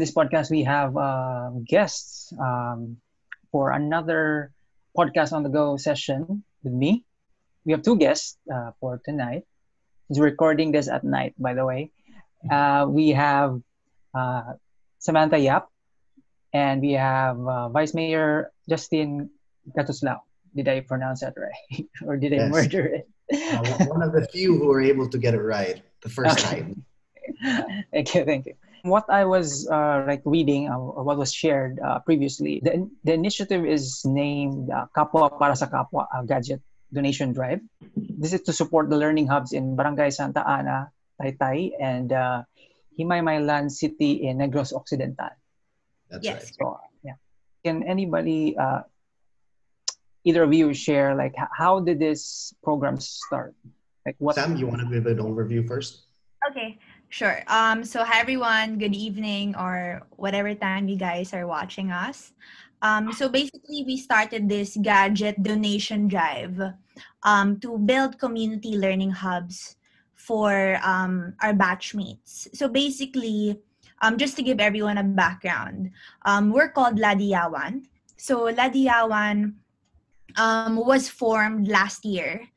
this podcast, we have uh, guests um, for another podcast on the go session with me. We have two guests uh, for tonight. He's recording this at night, by the way. Uh, we have uh, Samantha Yap and we have uh, Vice Mayor Justin Gatuslao. Did I pronounce that right? or did I murder it? Uh, one of the few who were able to get it right the first Okay. time. thank you, thank you. What I was uh, like reading uh, or what was shared uh, previously, the, the initiative is named uh, Kapawa para sa Kapwa uh, Gadget Donation Drive. This is to support the learning hubs in Barangay Santa Ana, Taytay, and uh, Himamaylan City in Negros Occidental. That's Yes. right. So yeah, can anybody, uh, either of you, share like how did this program start? Like what? Sam, you want to give an overview first? Okay, sure. Um, so hi everyone, good evening or whatever time you guys are watching us. Um, so basically, we started this gadget donation drive um, to build community learning hubs for um, our batchmates. So basically, um, just to give everyone a background, um, we're called Ladiyawan. So Ladiyawan um, was formed last year,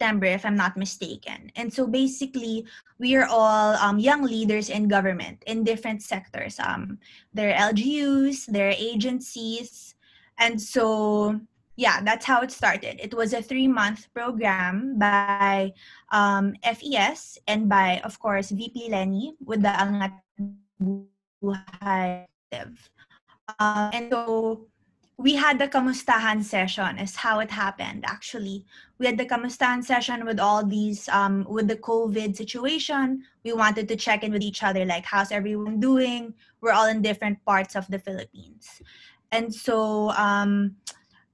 September, if I'm not mistaken. And so basically, we are all um, young leaders in government in different sectors. Um, there are LGUs, there are agencies. And so, yeah, that's how it started. It was a three month program by um, FES and by, of course, VP Leni with the Angat Buhay. Um, and so, we had the kamustahan session is how it happened actually. We had the kamustahan session with all these um, with the covid situation. We wanted to check in with each other like how's everyone doing? We're all in different parts of the philippines. And so um,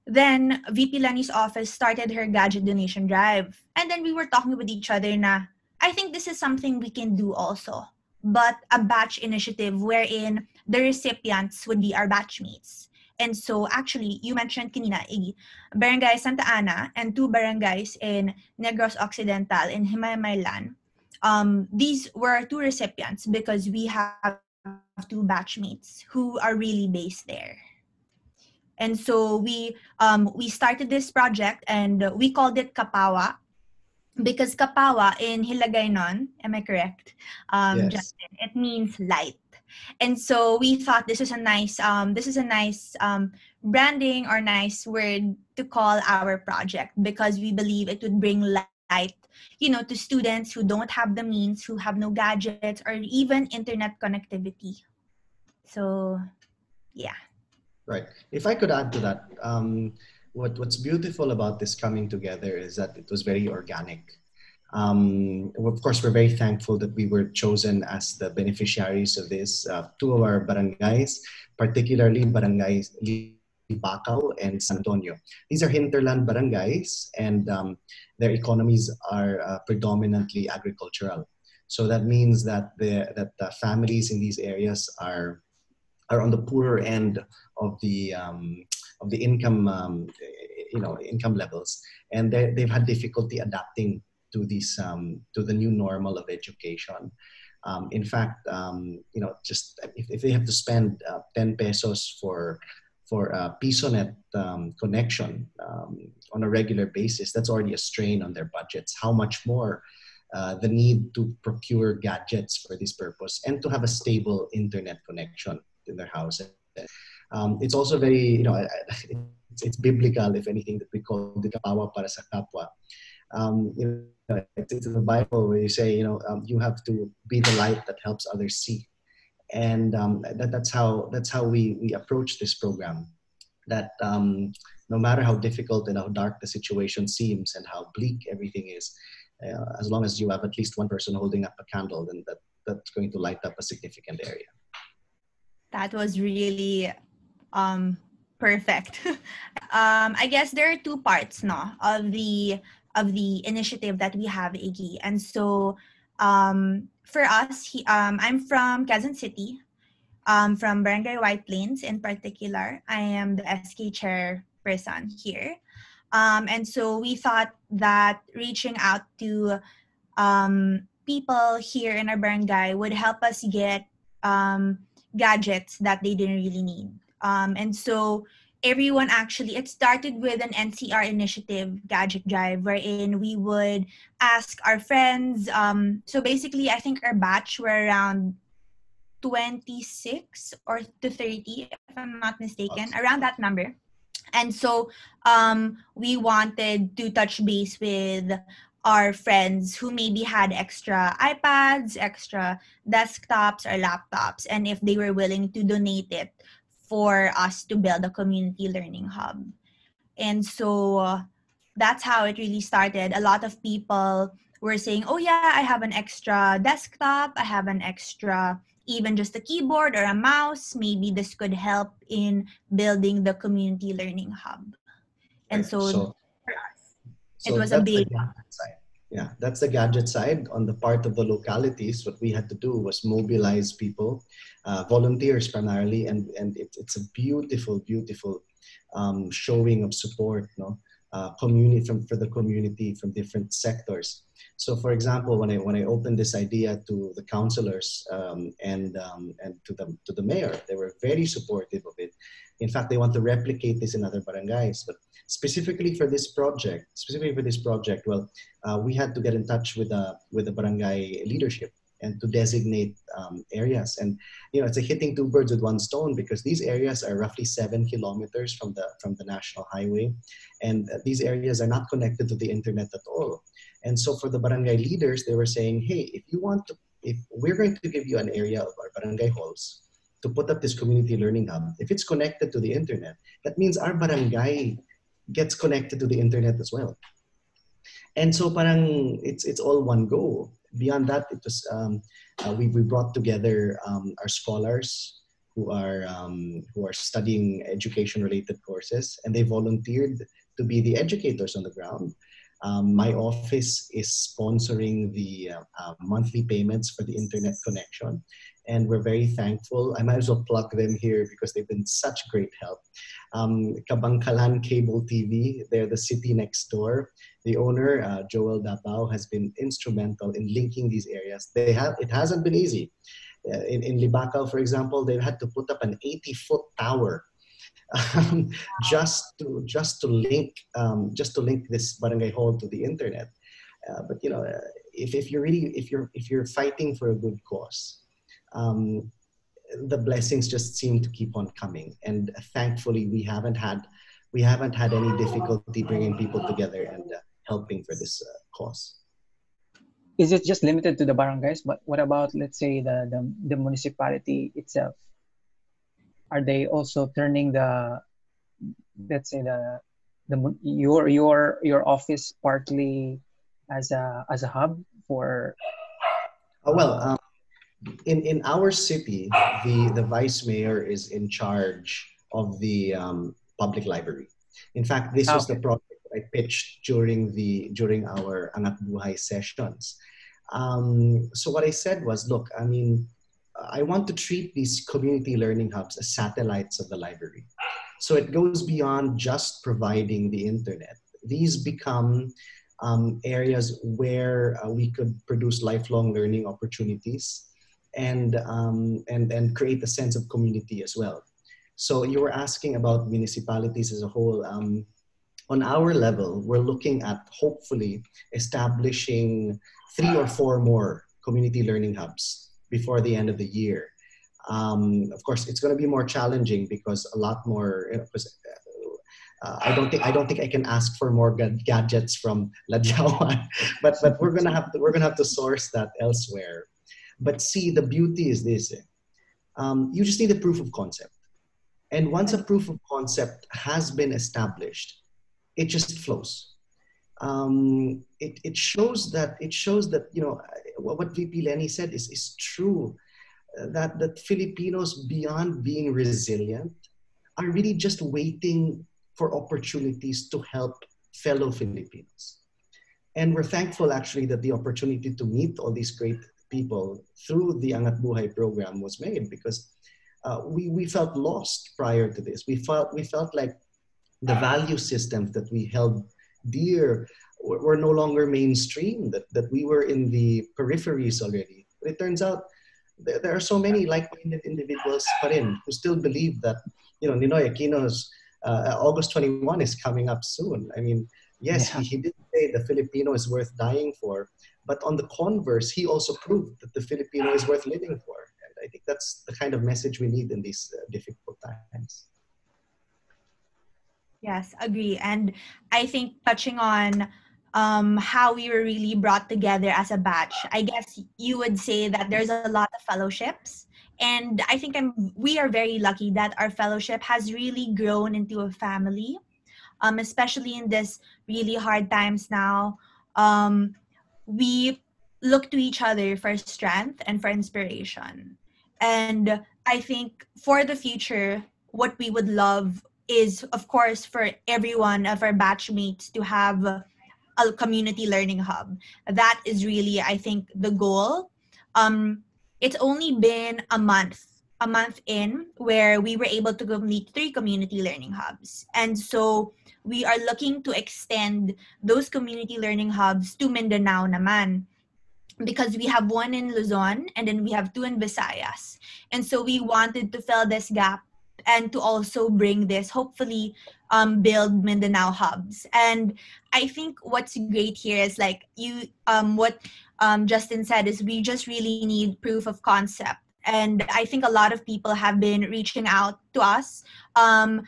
then vp leni's office started her gadget donation drive. And then we were talking with each other na i think this is something we can do also but a batch initiative wherein the recipients would be our batchmates and so, actually, you mentioned kanina, Iggy, Barangay Santa Ana and two barangays in Negros Occidental in Himamaylan. Um, these were two recipients because we have two batchmates who are really based there. And so we um, we started this project and we called it Kapawa because Kapawa in Hiligaynon, am I correct? Um, Yes. Justin, it means light and so we thought this is a nice um, this is a nice um, branding or nice word to call our project because we believe it would bring light you know to students who don't have the means who have no gadgets or even internet connectivity so yeah Right. If I could add to that, um, what what's beautiful about this coming together is that it was very organic. Um, of course, we're very thankful that we were chosen as the beneficiaries of this. Uh, two of our barangays, particularly barangays Libacao and San Antonio. These are hinterland barangays, and um, their economies are uh, predominantly agricultural. So that means that the that the families in these areas are are on the poorer end of the um, of the income um, you know income levels, and they, they've had difficulty adapting to these um, to the new normal of education. Um, in fact, um, you know, just if, if they have to spend uh, ten pesos for for a PisoNet um, connection um, on a regular basis, that's already a strain on their budgets. How much more uh, the need to procure gadgets for this purpose and to have a stable internet connection in their house. Um, it's also very, you know, it's, it's biblical, if anything, that we call the kapawa para sa kapwa. Um, you know, it's, in the Bible where you say, you know, um, you have to be the light that helps others see, and um, that, that's how that's how we we approach this program. That um, no matter how difficult and how dark the situation seems and how bleak everything is, uh, as long as you have at least one person holding up a candle, then that that's going to light up a significant area. that was really um perfect um i guess there are two parts no of the of the initiative that we have iggy. And so um for us he, um i'm from Quezon City um from Barangay White Plains in particular. I am the sk chairperson here. Um and so we thought that reaching out to um people here in our barangay would help us get um gadgets that they didn't really need. And so everyone actually it started with an ncr initiative gadget drive wherein we would ask our friends um, so basically i think our batch were around 26 or to 30 if i'm not mistaken around that number. And so um, we wanted to touch base with our friends who maybe had extra ipads extra desktops or laptops and if they were willing to donate it for us to build a community learning hub. And so uh, that's how it really started. A lot of people were saying, oh, yeah, I have an extra desktop, I have an extra, even just a keyboard or a mouse. Maybe this could help in building the community learning hub. And so, so for us, so it was a big. Yeah, that's the gadget side. On the part of the localities, what we had to do was mobilize people, uh, volunteers primarily, and and it, it's a beautiful, beautiful um, showing of support, no, uh, community from for the community from different sectors. So, for example, when I when I opened this idea to the councillors um, and um, and to the to the mayor, they were very supportive of it. In fact, they want to replicate this in other barangays. But specifically for this project, specifically for this project, well, uh, we had to get in touch with the with the barangay leadership and to designate um, areas. And you know, it's a hitting two birds with one stone because these areas are roughly seven kilometers from the from the national highway, and these areas are not connected to the internet at all. And so for the barangay leaders, they were saying, hey, if you want to, if we're going to give you an area of our barangay halls to put up this community learning hub, if it's connected to the internet, that means our barangay gets connected to the internet as well. And so parang it's it's all one go. Beyond that, it was um, uh, we, we brought together um, our scholars who are um, who are studying education related courses, and they volunteered to be the educators on the ground. Um, my office is sponsoring the uh, uh, monthly payments for the internet connection, and we're very thankful. I might as well plug them here because they've been such great help. Um, Kabankalan Cable TV, they're the city next door. The owner, uh, Joel Dabao, has been instrumental in linking these areas. They have it hasn't been easy. Uh, in, in Libacao, for example, they've had to put up an 80-foot tower um, just to just to link um, just to link this barangay hall to the internet. Uh, but you know, uh, if, if you're really if you're if you're fighting for a good cause, um, the blessings just seem to keep on coming. And thankfully, we haven't had we haven't had any difficulty bringing people together and uh, helping for this uh, cause. Is it just limited to the barangays? But what about let's say the, the, the municipality itself? are they also turning the let's say the the your your your office partly as a as a hub for oh, well um, in in our city the the vice mayor is in charge of the um, public library in fact this was the project i pitched during the during our angat buhay sessions um, so what i said was look i mean I want to treat these community learning hubs as satellites of the library. So it goes beyond just providing the internet. These become um, areas where uh, we could produce lifelong learning opportunities and, um, and, and create a sense of community as well. So you were asking about municipalities as a whole. Um, on our level, we're looking at hopefully establishing three or four more community learning hubs before the end of the year. Um, of course, it's going to be more challenging because a lot more. Uh, I don't think I don't think I can ask for more gadgets from Ladiyawan, but but we're gonna have to, we're gonna have to source that elsewhere. But see, the beauty is this: um, you just need a proof of concept, and once a proof of concept has been established, it just flows. Um, it, it shows that it shows that you know what VP Leni said is, is true. Uh, that, that Filipinos, beyond being resilient, are really just waiting for opportunities to help fellow Filipinos. And we're thankful actually that the opportunity to meet all these great people through the Angat Buhay program was made because uh, we, we felt lost prior to this. We felt, we felt like the value systems that we held dear were no longer mainstream, that, that we were in the peripheries already. But it turns out there, there are so many like-minded individuals pa rin who still believe that, you know, Ninoy Aquino's uh, August 21 is coming up soon. I mean, yes, yeah. he, he did say the Filipino is worth dying for, but on the converse, he also proved that the Filipino is worth living for. And I think that's the kind of message we need in these uh, difficult times. Yes, agree. And I think touching on um, how we were really brought together as a batch, I guess you would say that there's a lot of fellowships. And I think I'm, we are very lucky that our fellowship has really grown into a family, um, especially in this really hard times now. Um, we look to each other for strength and for inspiration. And I think for the future, what we would love is of course for everyone of our batchmates to have a community learning hub that is really i think the goal um it's only been a month a month in where we were able to complete three community learning hubs. And so we are looking to extend those community learning hubs to mindanao naman because we have one in Luzon and then we have two in Visayas. And so we wanted to fill this gap and to also bring this hopefully um, build mindanao hubs. And i think what's great here is like you um, what um, justin said is we just really need proof of concept and i think a lot of people have been reaching out to us um,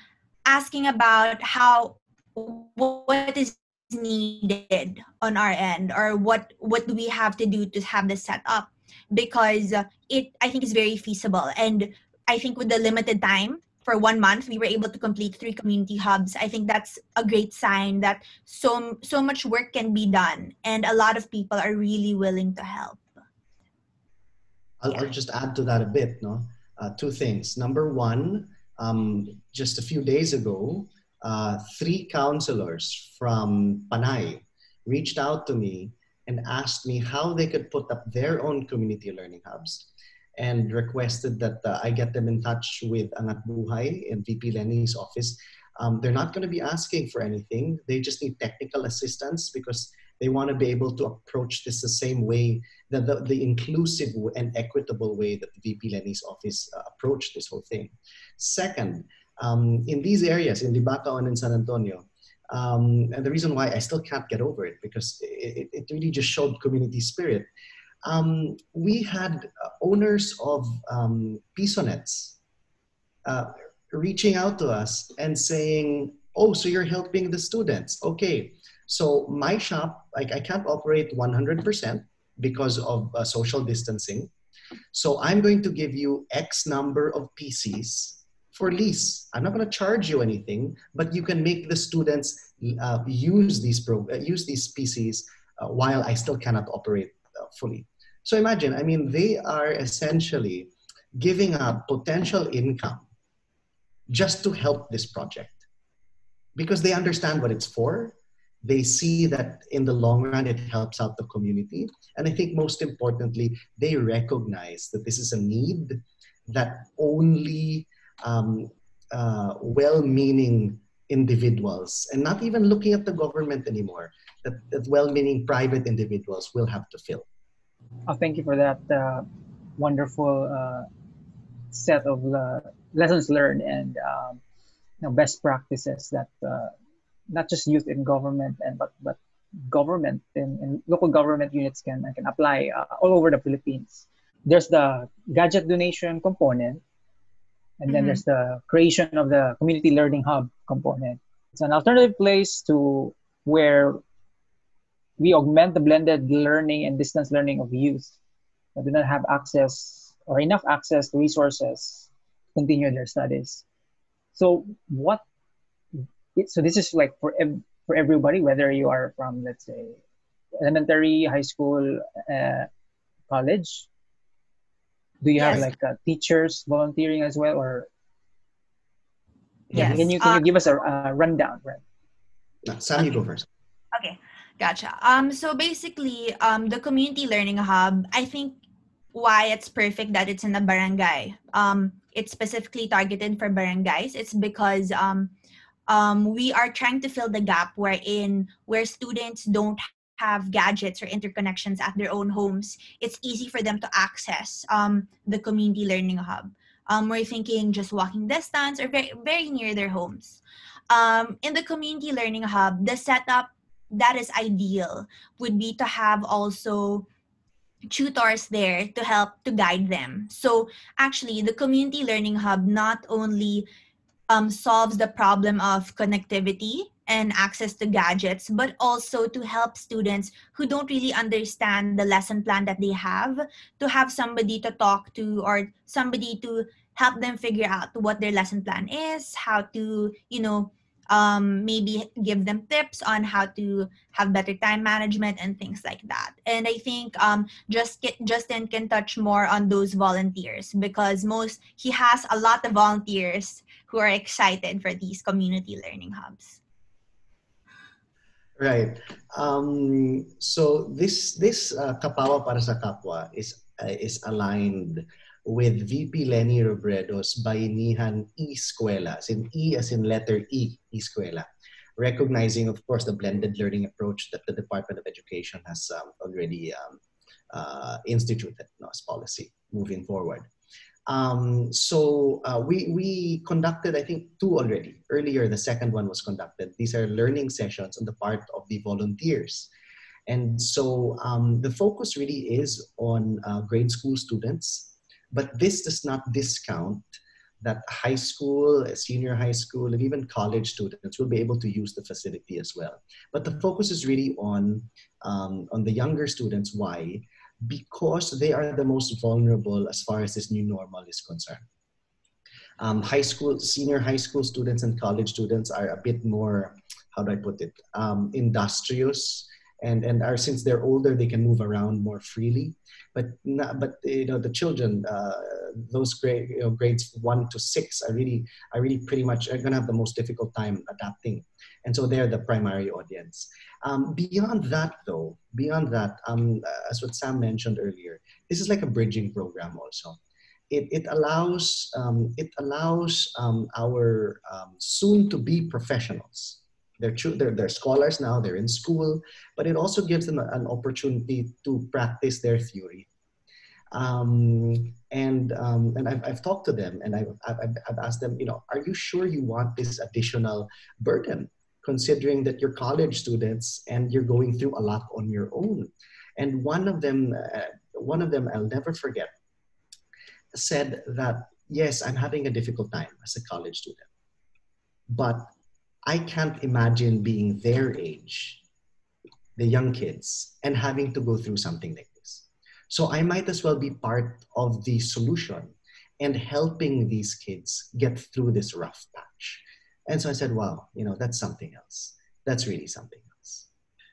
asking about how what is needed on our end or what what do we have to do to have this set up? Because it i think is very feasible. And i think with the limited time for one month we were able to complete three community hubs. I think that's a great sign that so so much work can be done and a lot of people are really willing to help i'll. I'll just add to that a bit no uh, two things number one um, just a few days ago uh, three councillors from panay reached out to me and asked me how they could put up their own community learning hubs and requested that uh, I get them in touch with Angat Buhay in VP Leni's office. Um, they're not going to be asking for anything. They just need technical assistance because they want to be able to approach this the same way, the, the, the inclusive and equitable way that the VP Leni's office uh, approached this whole thing. Second, um, in these areas, in Libacao and in San Antonio, um, and the reason why I still can't get over it because it, it really just showed community spirit um, we had uh, owners of um, Pisonets uh, reaching out to us and saying, oh, so you're helping the students. Okay, so my shop, like I can't operate 100% because of uh, social distancing. So I'm going to give you X number of PCs for lease. I'm not going to charge you anything, but you can make the students uh, use these pro- uh, use these PCs uh, while I still cannot operate uh, fully. So imagine, I mean, they are essentially giving up potential income just to help this project because they understand what it's for. They see that in the long run, it helps out the community. And I think most importantly, they recognize that this is a need that only um, uh, well meaning individuals and not even looking at the government anymore, that, that well meaning private individuals will have to fill. Oh, thank you for that uh, wonderful uh, set of uh, lessons learned and um, you know, best practices that uh, not just youth in government and but but government and, local government units can can apply uh, all over the Philippines. There's the gadget donation component, and then mm-hmm. there's the creation of the community learning hub component. It's an alternative place to where we augment the blended learning and distance learning of youth that do not have access or enough access to resources to continue their studies. So what? So this is like for for everybody, whether you are from let's say elementary, high school, uh, college. Do you yes. have like uh, teachers volunteering as well, or yes. can you can you uh, give us a, a rundown? Right. No, Sam, you go first. Okay. Gotcha. Um, so basically, um, the community learning hub, I think why it's perfect that it's in a barangay. Um, it's specifically targeted for barangays. It's because um, um, we are trying to fill the gap wherein where students don't have gadgets or interconnections at their own homes, it's easy for them to access um, the community learning hub. Um, we're thinking just walking distance or very, very near their homes. Um, in the community learning hub, the setup that is ideal would be to have also tutors there to help to guide them. So actually, the community learning hub not only um, solves the problem of connectivity and access to gadgets, but also to help students who don't really understand the lesson plan that they have to have somebody to talk to or somebody to help them figure out what their lesson plan is, how to, you know, um, maybe give them tips on how to have better time management and things like that. And I think um, just Justin can touch more on those volunteers because most he has a lot of volunteers who are excited for these community learning hubs. Right. Um, so this this uh, Kapawa para sa Kapwa is uh, is aligned with VP Leni Robredo's Bayanihan E-Eskwela, as in E as in letter E, E-Eskwela, recognizing, of course, the blended learning approach that the Department of Education has um, already um, uh, instituted no, as policy moving forward. Um, so uh, we, we conducted, I think, two already. Earlier, the second one was conducted. These are learning sessions on the part of the volunteers. And so um, the focus really is on uh, grade school students, but this does not discount that high school, senior high school, and even college students will be able to use the facility as well. But the focus is really on, um, on the younger students. Why? Because they are the most vulnerable as far as this new normal is concerned. Um, high school, senior high school students and college students are a bit more, how do I put it, um, industrious and and are since they're older they can move around more freely. But not, but you know the children uh, those grade you know, grades one to six are really are really pretty much are going to have the most difficult time adapting. And so they're the primary audience um, beyond that though beyond that um, as what sam mentioned earlier this is like a bridging program also it, it allows um, it allows um, our um, soon to be professionals they're, they're, they're scholars now, they're in school, but it also gives them an opportunity to practice their theory. Um, and um, and I've, I've talked to them and I've, I've, I've asked them, you know, are you sure you want this additional burden, considering that you're college students and you're going through a lot on your own? And one of them, uh, one of them, I'll never forget, said that yes, I'm having a difficult time as a college student, but I can't imagine being their age, the young kids, and having to go through something like this. So I might as well be part of the solution and helping these kids get through this rough patch. And so I said, wow, you know, that's something else. That's really something else.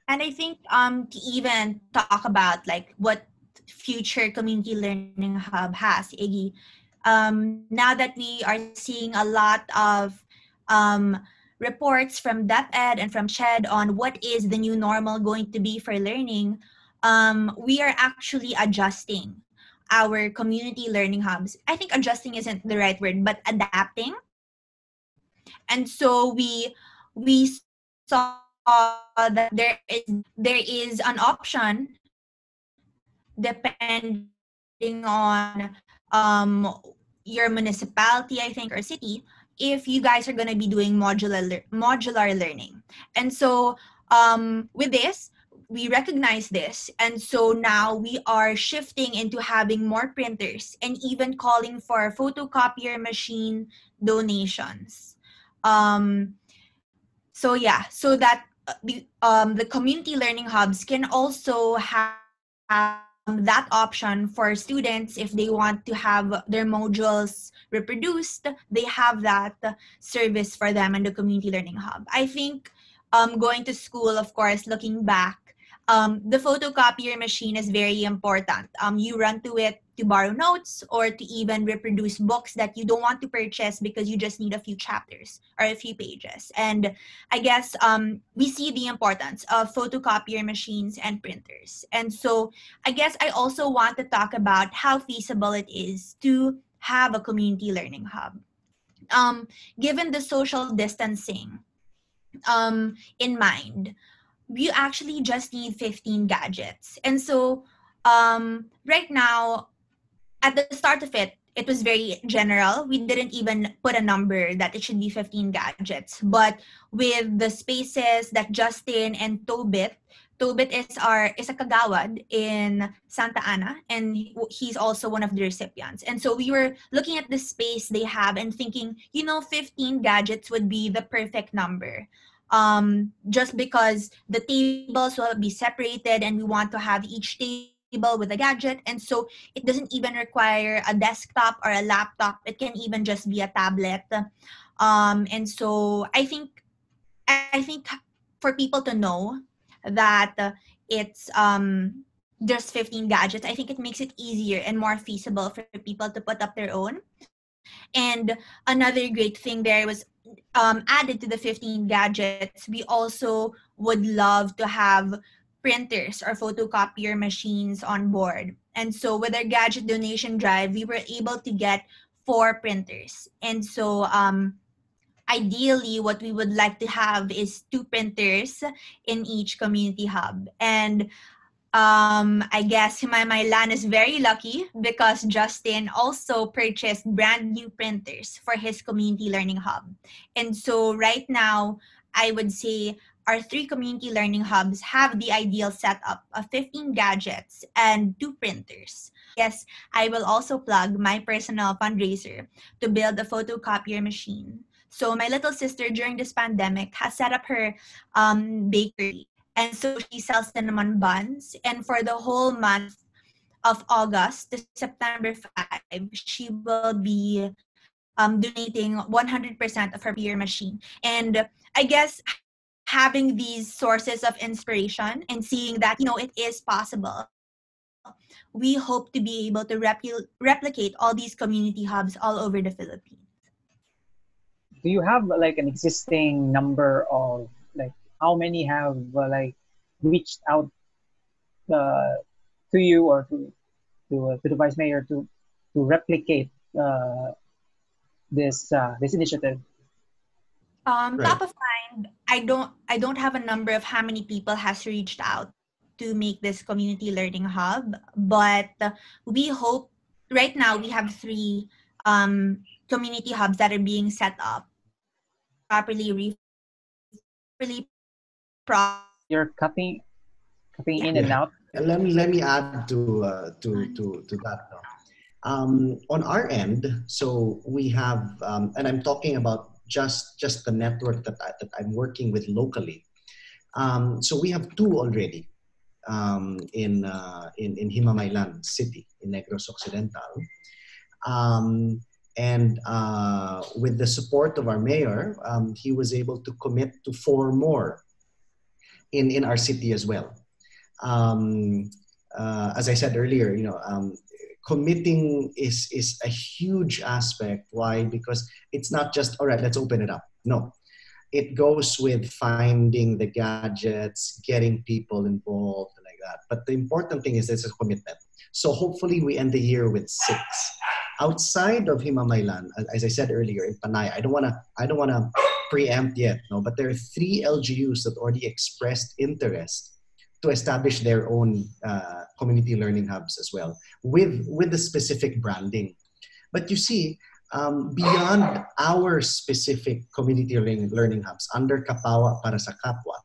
And I think um, to even talk about like what future community learning hub has, Iggy, um, now that we are seeing a lot of um, reports from DepEd and from CHED on what is the new normal going to be for learning, um, we are actually adjusting our community learning hubs. I think adjusting isn't the right word, but adapting. And so we we saw that there is there is an option depending on um, your municipality, I think, or city, if you guys are going to be doing modular modular learning. And so um, with this we recognize this and so now we are shifting into having more printers and even calling for photocopier machine donations um, so yeah so that uh, the, um, the community learning hubs can also have that option for students if they want to have their modules reproduced they have that service for them in the community learning hub i think um, going to school of course looking back um, the photocopier machine is very important. Um, you run to it to borrow notes or to even reproduce books that you don't want to purchase because you just need a few chapters or a few pages. And I guess um, we see the importance of photocopier machines and printers. And so I guess I also want to talk about how feasible it is to have a community learning hub. Um, given the social distancing um, in mind, you actually just need 15 gadgets. And so um, right now, at the start of it, it was very general. We didn't even put a number that it should be 15 gadgets. But with the spaces that Justin and Tobit, Tobit is our is a kagawad in Santa Ana, and he's also one of the recipients. And so we were looking at the space they have and thinking, you know, 15 gadgets would be the perfect number um, just because the tables will be separated and we want to have each table with a gadget and so it doesn't even require a desktop or a laptop. It can even just be a tablet. Um, and so i think i think for people to know that it's um, there's 15 gadgets i think it makes it easier and more feasible for people to put up their own. And another great thing there was um, added to the 15 gadgets, we also would love to have printers or photocopier machines on board. And so with our gadget donation drive, we were able to get four printers. And so um, ideally what we would like to have is two printers in each community hub. And um, I guess Himamaylan is very lucky because Justin also purchased brand new printers for his community learning hub. And so right now, I would say our three community learning hubs have the ideal setup of 15 gadgets and two printers. Yes, I will also plug my personal fundraiser to build a photocopier machine. So my little sister during this pandemic has set up her um, bakery and so she sells cinnamon buns. And for the whole month of August to September 5, she will be um, donating 100% of her beer machine. And I guess having these sources of inspiration and seeing that, you know, it is possible, we hope to be able to repl- replicate all these community hubs all over the Philippines. Do you have like an existing number of like how many have uh, like reached out uh, to you or to to, uh, to the vice mayor to to replicate uh, this uh, this initiative? Um, right. Top of mind, I don't I don't have a number of how many people has reached out to make this community learning hub, but we hope right now we have three um, community hubs that are being set up properly, properly you're cutting cutting in and out. Let me let me add to uh, to to to that. Um, on our end, so we have, um, and I'm talking about just just the network that I, that I'm working with locally. Um, so we have two already um, in, uh, in in Himamaylan City in Negros Occidental. Um, and uh, with the support of our mayor, um, he was able to commit to four more in in our city as well. Um, uh, as I said earlier, you know, um, committing is is a huge aspect. Why? Because it's not just all right. Let's open it up. No, it goes with finding the gadgets, getting people involved, like that. But the important thing is this is commitment. So hopefully we end the year with six. Outside of Himamaylan, as I said earlier, in Panay, I don't wanna I don't wanna preempt yet, no, but there are three LGUs that already expressed interest to establish their own uh, community learning hubs as well, with with the specific branding. But you see, um, beyond our specific community learning, learning hubs under Kapawa para sa Kapwa,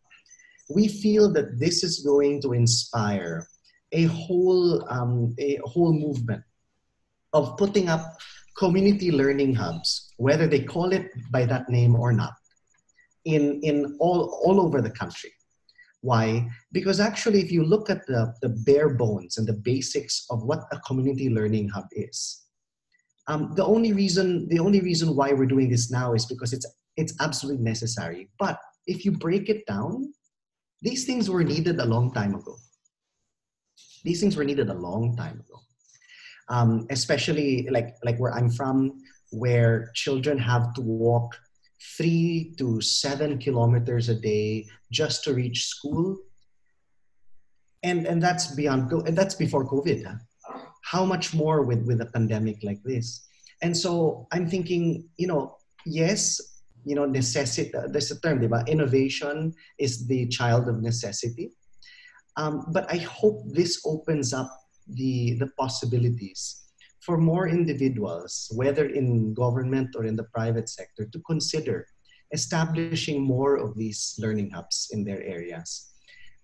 we feel that this is going to inspire a whole um, a whole movement of putting up community learning hubs, whether they call it by that name or not, in, in all, all over the country. Why? Because actually, if you look at the, the bare bones and the basics of what a community learning hub is, um, the only reason the only reason why we're doing this now is because it's it's absolutely necessary. But if you break it down, these things were needed a long time ago. These things were needed a long time ago um, especially like like where I'm from, where children have to walk three to seven kilometers a day just to reach school, and and that's beyond and that's before COVID. Huh? How much more with with a pandemic like this? And so I'm thinking, you know, yes, you know, necessity. There's a term, diba? Innovation is the child of necessity. Um, but I hope this opens up the the possibilities for more individuals, whether in government or in the private sector, to consider establishing more of these learning hubs in their areas.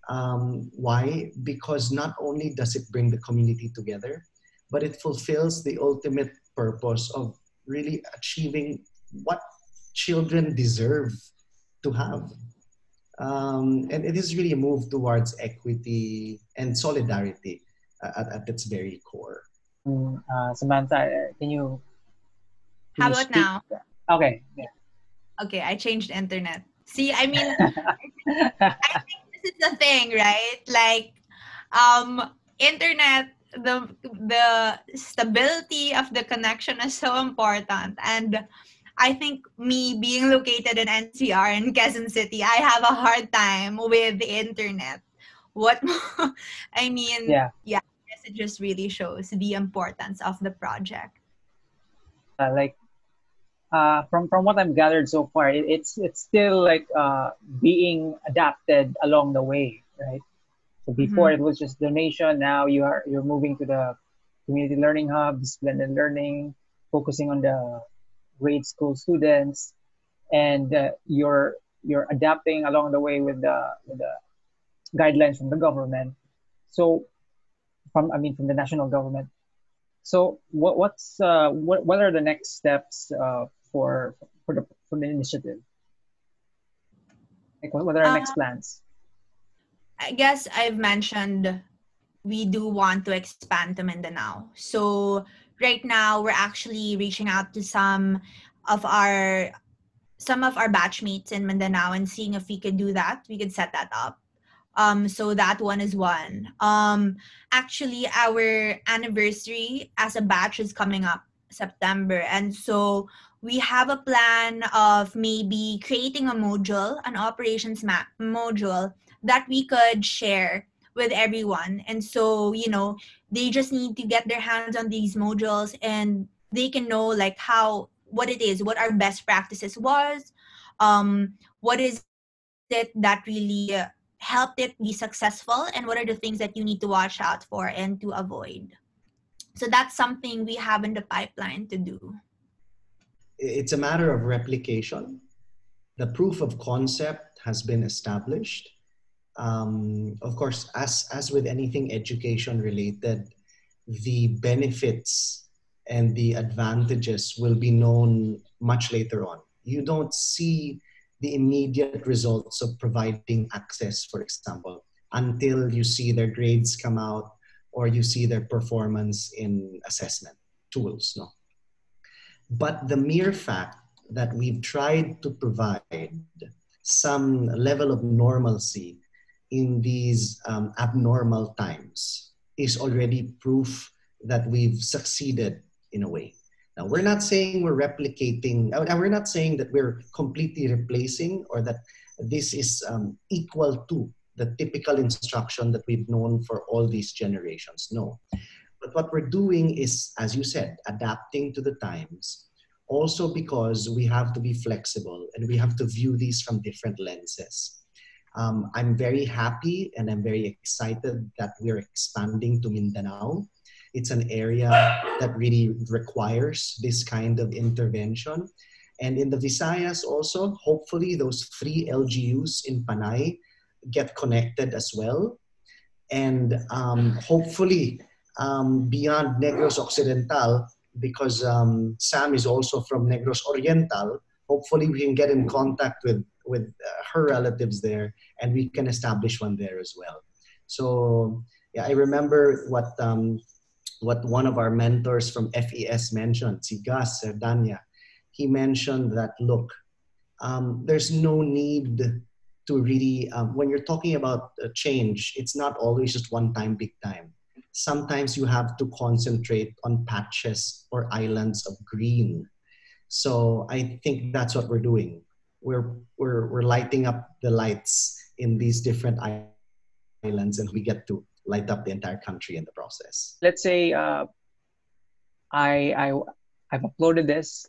Um, why? Because not only does it bring the community together, but it fulfills the ultimate purpose of really achieving what children deserve to have. Um, and it is really a move towards equity and solidarity at, at its very core. Uh, Samantha, can you? Can How you about speak? now? Okay. Yeah. Okay, I changed internet. See, I mean, I think this is the thing, right? Like, um, internet the the stability of the connection is so important and I think me being located in NCR in Quezon City, I have a hard time with the internet. What I mean, yeah, yeah, it just really shows the importance of the project. Uh, like uh, from from what I've gathered so far, it, it's it's still like uh, being adapted along the way, right? So before mm-hmm. it was just donation. Now you are you're moving to the community learning hubs, blended learning, focusing on the grade school students, and uh, you're you're adapting along the way with the with the guidelines from the government. So from I mean from the national government. So what what's uh, what what are the next steps uh, for for the for the initiative? Like what, what are our next uh, plans? I guess I've mentioned we do want to expand to Mindanao. So right now we're actually reaching out to some of our some of our batchmates in Mindanao and seeing if we could do that. We could set that up. Um, so that one is one. Um, actually, our anniversary as a batch is coming up September, and so we have a plan of maybe creating a module, an operations map module that we could share with everyone. And so, you know, they just need to get their hands on these modules and they can know like how what it is, what our best practices was, um, what is it that really uh, helped it be successful, and what are the things that you need to watch out for and to avoid. So that's something we have in the pipeline to do. It's a matter of replication. The proof of concept has been established um, of course, as as with anything education related, the benefits and the advantages will be known much later on. You don't see the immediate results of providing access, for example, until you see their grades come out or you see their performance in assessment tools. No, but the mere fact that we've tried to provide some level of normalcy in these um, abnormal times is already proof that we've succeeded in a way. Now, we're not saying we're replicating, uh, we're not saying that we're completely replacing or that this is um, equal to the typical instruction that we've known for all these generations. No. But what we're doing is, as you said, adapting to the times, also because we have to be flexible and we have to view these from different lenses. Um, I'm very happy and I'm very excited that we're expanding to Mindanao. It's an area that really requires this kind of intervention. And in the Visayas also, hopefully those three LGUs in Panay get connected as well. And um, hopefully um, beyond Negros Occidental, because um, Sam is also from Negros Oriental, hopefully we can get in contact with with uh, her relatives there, and we can establish one there as well. So yeah, I remember what um, what one of our mentors from FES mentioned, Sigas Serdania. He mentioned that look, um, there's no need to really um, when you're talking about a change, it's not always just one time, big time. Sometimes you have to concentrate on patches or islands of green. So I think that's what we're doing we're we're we're lighting up the lights in these different islands, and we get to light up the entire country in the process. Let's say uh, I I I've uploaded this.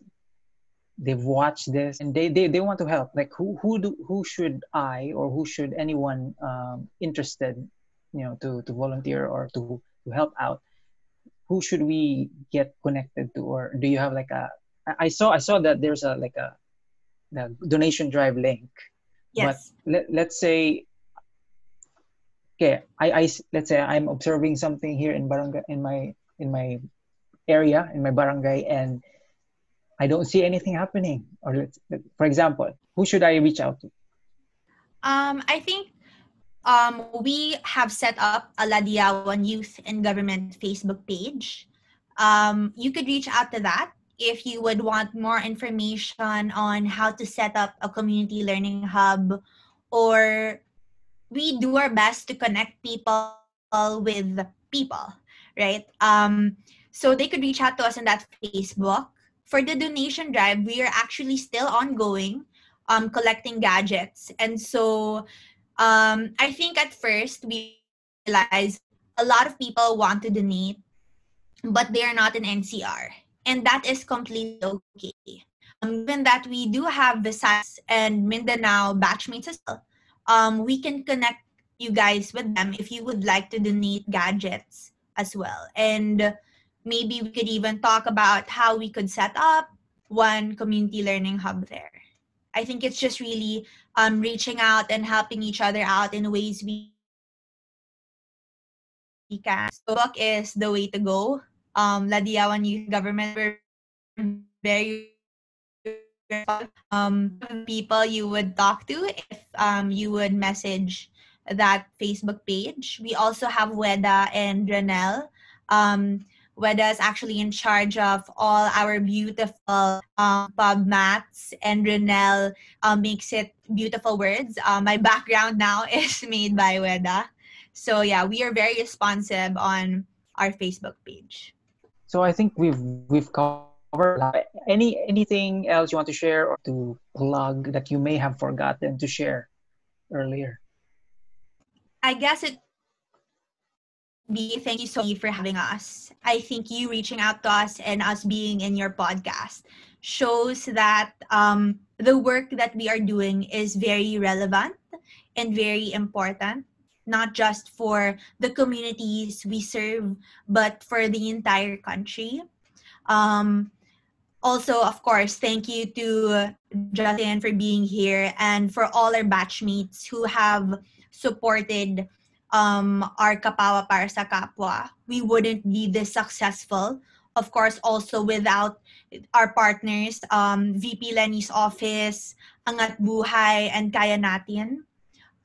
they've watched this and they, they, they want to help like who who do who should i or who should anyone um, interested you know to to volunteer or to to help out who should we get connected to or do you have like a i saw i saw that there's a like a the donation drive link yes but let, let's say okay I, I let's say i'm observing something here in barangay in my in my area in my barangay and I don't see anything happening. Or let's, for example, who should I reach out to? Um, I think um, we have set up a Ladiyawan Youth and Government Facebook page. Um, you could reach out to that if you would want more information on how to set up a community learning hub or we do our best to connect people with people right um, so they could reach out to us on that facebook for the donation drive, we are actually still ongoing, um, collecting gadgets. And so um, I think at first we realized a lot of people want to donate, but they are not in NCR. And that is completely okay. Um, given that we do have Visayas and Mindanao batchmates as well, um, we can connect you guys with them if you would like to donate gadgets as well. And maybe we could even talk about how we could set up one community learning hub there. I think it's just really um, reaching out and helping each other out in ways we, can. So book is the way to go. Um, Ladiyawan Youth Government, we're very um, people you would talk to if um, you would message that Facebook page. We also have Weda and Ranel. Um, Weda is actually in charge of all our beautiful um, pub mats, and Renel um, makes it beautiful words. Uh, my background now is made by Weda. So yeah, we are very responsive on our Facebook page. So I think we've we've covered any anything else you want to share or to plug that you may have forgotten to share earlier. I guess it B, thank you so much for having us. I think you reaching out to us and us being in your podcast shows that um, the work that we are doing is very relevant and very important, not just for the communities we serve, but for the entire country. Um, also, of course, thank you to Justin for being here and for all our batchmates who have supported um, our Kapawa para sa Kapwa, we wouldn't be this successful. Of course, also without our partners, um, VP Leni's office, Angat Buhay, and Kaya Natin.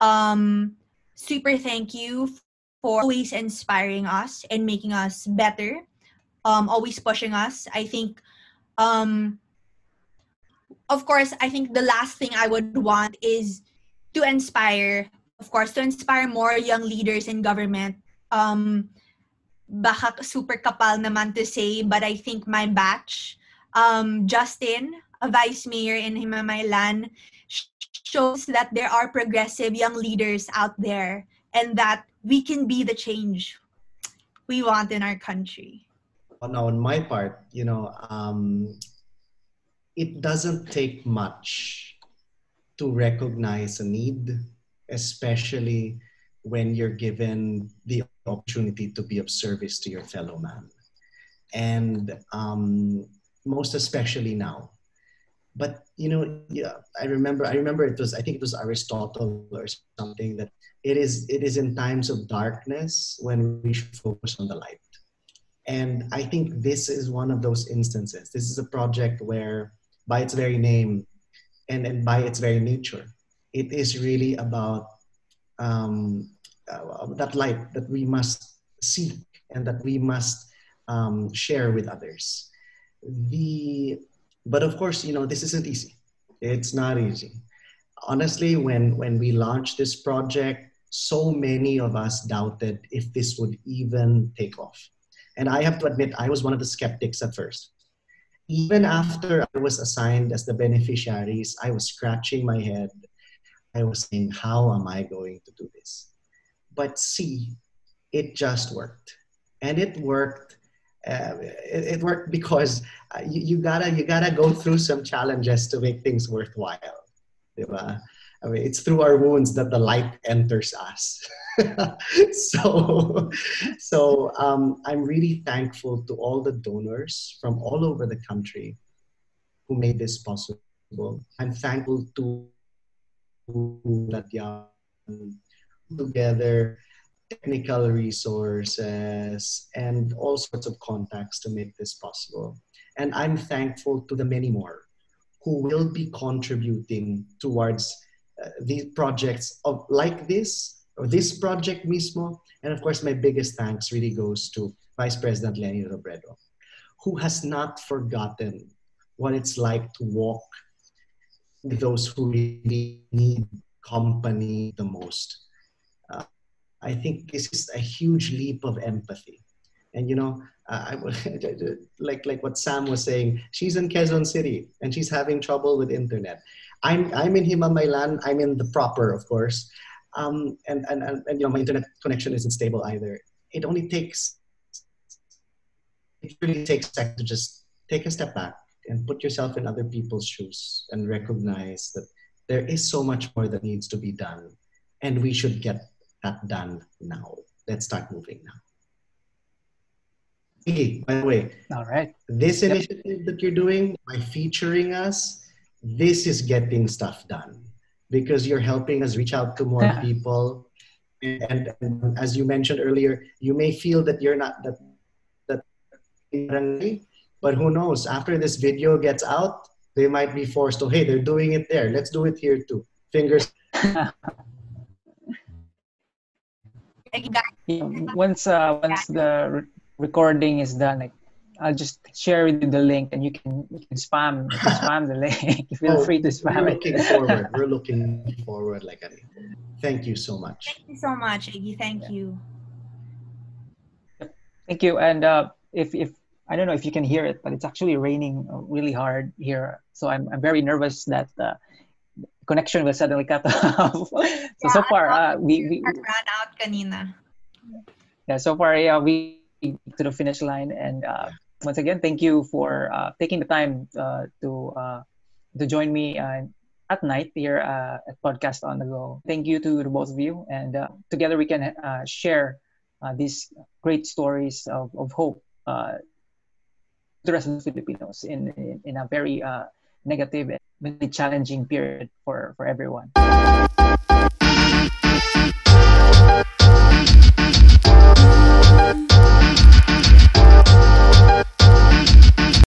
Um, super thank you for always inspiring us and making us better, um, always pushing us. I think, um, of course, I think the last thing I would want is to inspire of course, to inspire more young leaders in government. Um, baka super kapal naman to say, but I think my batch, um, Justin, a vice mayor in Himamaylan, shows that there are progressive young leaders out there and that we can be the change we want in our country. Now, on my part, you know, um, it doesn't take much to recognize a need especially when you're given the opportunity to be of service to your fellow man. And um, most especially now. But you know, yeah, I remember. I remember it was. I think it was Aristotle or something that it is. It is in times of darkness when we should focus on the light. And I think this is one of those instances. This is a project where, by its very name, and, and by its very nature, it is really about um, uh, that light that we must seek and that we must um, share with others. The, but of course, you know, this isn't easy. It's not easy. Honestly, when, when we launched this project, so many of us doubted if this would even take off. And I have to admit, I was one of the skeptics at first. Even after I was assigned as the beneficiaries, I was scratching my head I was saying, how am I going to do this? But see, it just worked. And it worked uh, it, it, worked because uh, you, you, gotta you gotta go through some challenges to make things worthwhile. Diba? I mean, it's through our wounds that the light enters us. so, so um, I'm really thankful to all the donors from all over the country who made this possible. I'm thankful to that together technical resources and all sorts of contacts to make this possible. And I'm thankful to the many more who will be contributing towards these projects of like this or this project mismo. And of course, my biggest thanks really goes to Vice President Leni Robredo, who has not forgotten what it's like to walk with those who really need company the most. Uh, I think this is a huge leap of empathy. And you know, uh, I, like like what Sam was saying, she's in Quezon City and she's having trouble with internet. I'm I'm in Himamaylan. I'm in the proper, of course, um, and, and and and you know my internet connection isn't stable either. It only takes it really takes time to just take a step back and put yourself in other people's shoes and recognize that there is so much more that needs to be done and we should get that done now let's start moving now hey by the way all right this yep. initiative that you're doing by featuring us this is getting stuff done because you're helping us reach out to more yeah. people and, and, as you mentioned earlier you may feel that you're not that that but who knows? After this video gets out, they might be forced to, hey, they're doing it there. Let's do it here too. Fingers. once uh, once the recording is done, like I'll just share with you the link, and you can you can spam you can spam the link. Feel oh, free to spam we're looking forward. We're looking forward, like I. Thank you so much. Thank you so much, Iggy. Thank yeah. you. Thank you. And uh, if if I don't know if you can hear it, but it's actually raining uh, really hard here. So I'm, I'm very nervous that the connection will suddenly cut off. so yeah, so far, uh, we, we ran out kanina. Yeah, so far, yeah, we to the finish line. And uh, once again, thank you for uh, taking the time uh, to uh, to join me at night here at Podcast on the Go. Thank you to the both of you, and together we can share these great stories of, of hope to the rest of the Filipinos in, in, in a very uh, negative and really challenging period for, for everyone.